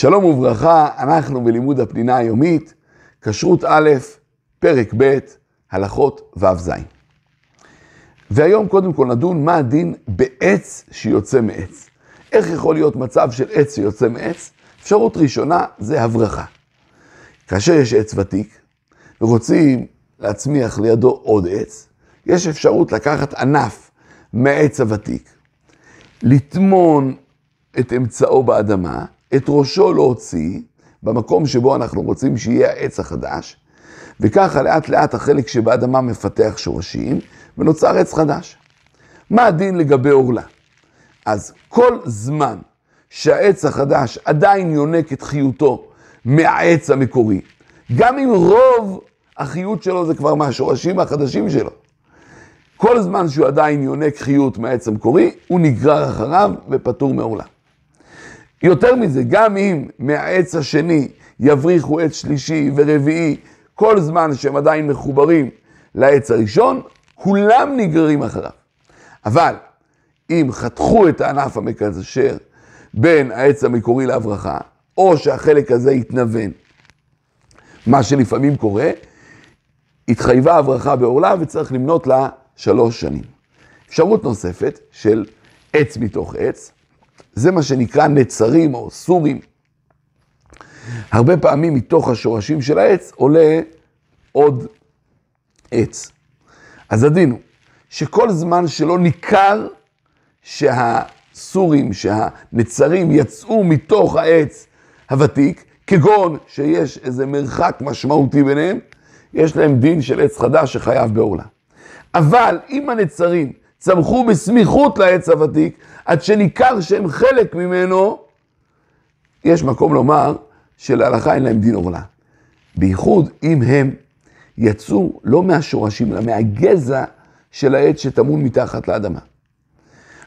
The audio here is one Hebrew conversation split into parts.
שלום וברכה, אנחנו בלימוד הפנינה היומית, כשרות א', פרק ב', הלכות ו"ז. והיום קודם כל נדון מה הדין בעץ שיוצא מעץ. איך יכול להיות מצב של עץ שיוצא מעץ? אפשרות ראשונה זה הברכה. כאשר יש עץ ותיק ורוצים להצמיח לידו עוד עץ, יש אפשרות לקחת ענף מהעץ הוותיק, לטמון את אמצעו באדמה, את ראשו להוציא במקום שבו אנחנו רוצים שיהיה העץ החדש, וככה לאט לאט החלק שבאדמה מפתח שורשים, ונוצר עץ חדש. מה הדין לגבי עורלה? אז כל זמן שהעץ החדש עדיין יונק את חיותו מהעץ המקורי, גם אם רוב החיות שלו זה כבר מהשורשים החדשים שלו, כל זמן שהוא עדיין יונק חיות מהעץ המקורי, הוא נגרר אחריו ופטור מעורלה. יותר מזה, גם אם מהעץ השני יבריחו עץ שלישי ורביעי, כל זמן שהם עדיין מחוברים לעץ הראשון, כולם נגררים אחריו. אבל אם חתכו את הענף המקשר בין העץ המקורי להברכה, או שהחלק הזה יתנוון, מה שלפעמים קורה, התחייבה הברכה בעורלה וצריך למנות לה שלוש שנים. אפשרות נוספת של עץ מתוך עץ, זה מה שנקרא נצרים או סורים. הרבה פעמים מתוך השורשים של העץ עולה עוד עץ. אז הדין הוא שכל זמן שלא ניכר שהסורים, שהנצרים יצאו מתוך העץ הוותיק, כגון שיש איזה מרחק משמעותי ביניהם, יש להם דין של עץ חדש שחייב בעורלה. אבל אם הנצרים צמחו בסמיכות לעץ הוותיק, עד שניכר שהם חלק ממנו, יש מקום לומר שלהלכה אין להם דין עורלה. בייחוד אם הם יצאו לא מהשורשים, אלא מהגזע של העץ שטמון מתחת לאדמה.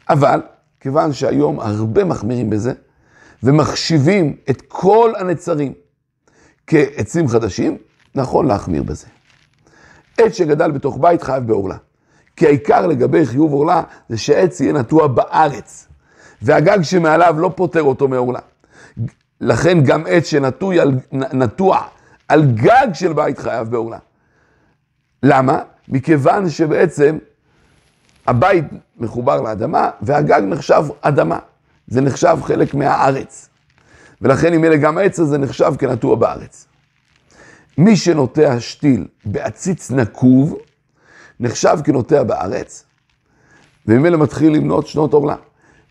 אבל, כיוון שהיום הרבה מחמירים בזה, ומחשיבים את כל הנצרים כעצים חדשים, נכון להחמיר בזה. עץ שגדל בתוך בית חייב בעורלה. כי העיקר לגבי חיוב עורלה זה שהעץ יהיה נטוע בארץ, והגג שמעליו לא פוטר אותו מעורלה. לכן גם עץ שנטוע על, נטוע על גג של בית חייב בעורלה. למה? מכיוון שבעצם הבית מחובר לאדמה והגג נחשב אדמה. זה נחשב חלק מהארץ. ולכן אם אלה גם העץ הזה נחשב כנטוע בארץ. מי שנוטע שתיל בעציץ נקוב, נחשב כנוטע בארץ, וממילא מתחיל למנות שנות עורלה.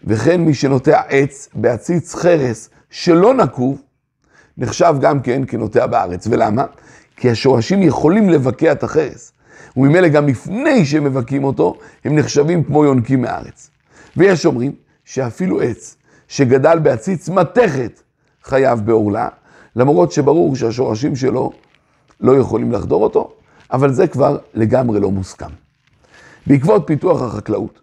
וכן מי שנוטע עץ בעציץ חרס שלא נקוב, נחשב גם כן כנוטע בארץ. ולמה? כי השורשים יכולים לבקע את החרס. וממילא גם לפני שהם מבקים אותו, הם נחשבים כמו יונקים מארץ. ויש אומרים שאפילו עץ שגדל בעציץ מתכת חייב בעורלה, למרות שברור שהשורשים שלו לא יכולים לחדור אותו, אבל זה כבר לגמרי לא מוסכם. בעקבות פיתוח החקלאות,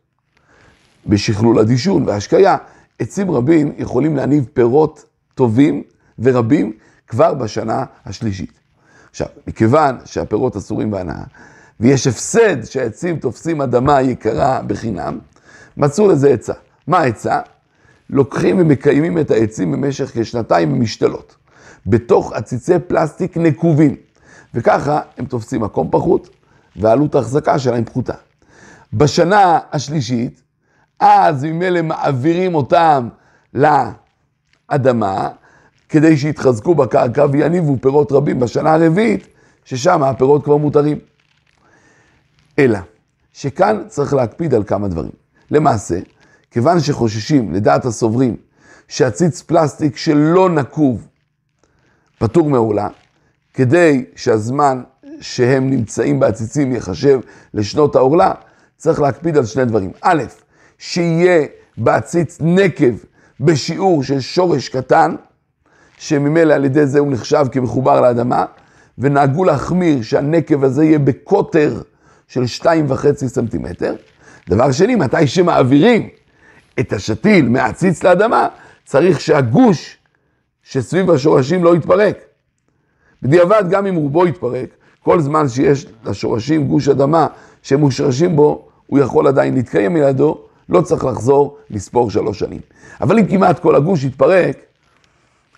בשכלול הדישון וההשקיה, עצים רבים יכולים להניב פירות טובים ורבים כבר בשנה השלישית. עכשיו, מכיוון שהפירות אסורים בהנאה, ויש הפסד שהעצים תופסים אדמה יקרה בחינם, מצאו לזה עצה. מה העצה? לוקחים ומקיימים את העצים במשך כשנתיים במשתלות, בתוך עציצי פלסטיק נקובים. וככה הם תופסים מקום פחות, ועלות ההחזקה שלהם פחותה. בשנה השלישית, אז ממילא מעבירים אותם לאדמה, כדי שיתחזקו בקרקע ויניבו פירות רבים בשנה הרביעית, ששם הפירות כבר מותרים. אלא, שכאן צריך להקפיד על כמה דברים. למעשה, כיוון שחוששים, לדעת הסוברים, שעציץ פלסטיק שלא נקוב פטור מעולה, כדי שהזמן שהם נמצאים בעציצים יחשב לשנות העורלה, צריך להקפיד על שני דברים. א', שיהיה בעציץ נקב בשיעור של שורש קטן, שממילא על ידי זה הוא נחשב כמחובר לאדמה, ונהגו להחמיר שהנקב הזה יהיה בקוטר של שתיים וחצי סנטימטר. דבר שני, מתי שמעבירים את השתיל מהעציץ לאדמה, צריך שהגוש שסביב השורשים לא יתפרק. בדיעבד, גם אם רובו יתפרק, כל זמן שיש לשורשים גוש אדמה שמושרשים בו, הוא יכול עדיין להתקיים לידו, לא צריך לחזור לספור שלוש שנים. אבל אם כמעט כל הגוש יתפרק,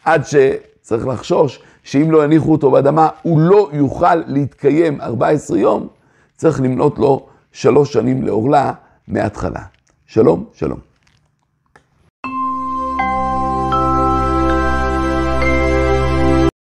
עד שצריך לחשוש שאם לא יניחו אותו באדמה, הוא לא יוכל להתקיים 14 יום, צריך למנות לו שלוש שנים לעורלה מההתחלה. שלום, שלום.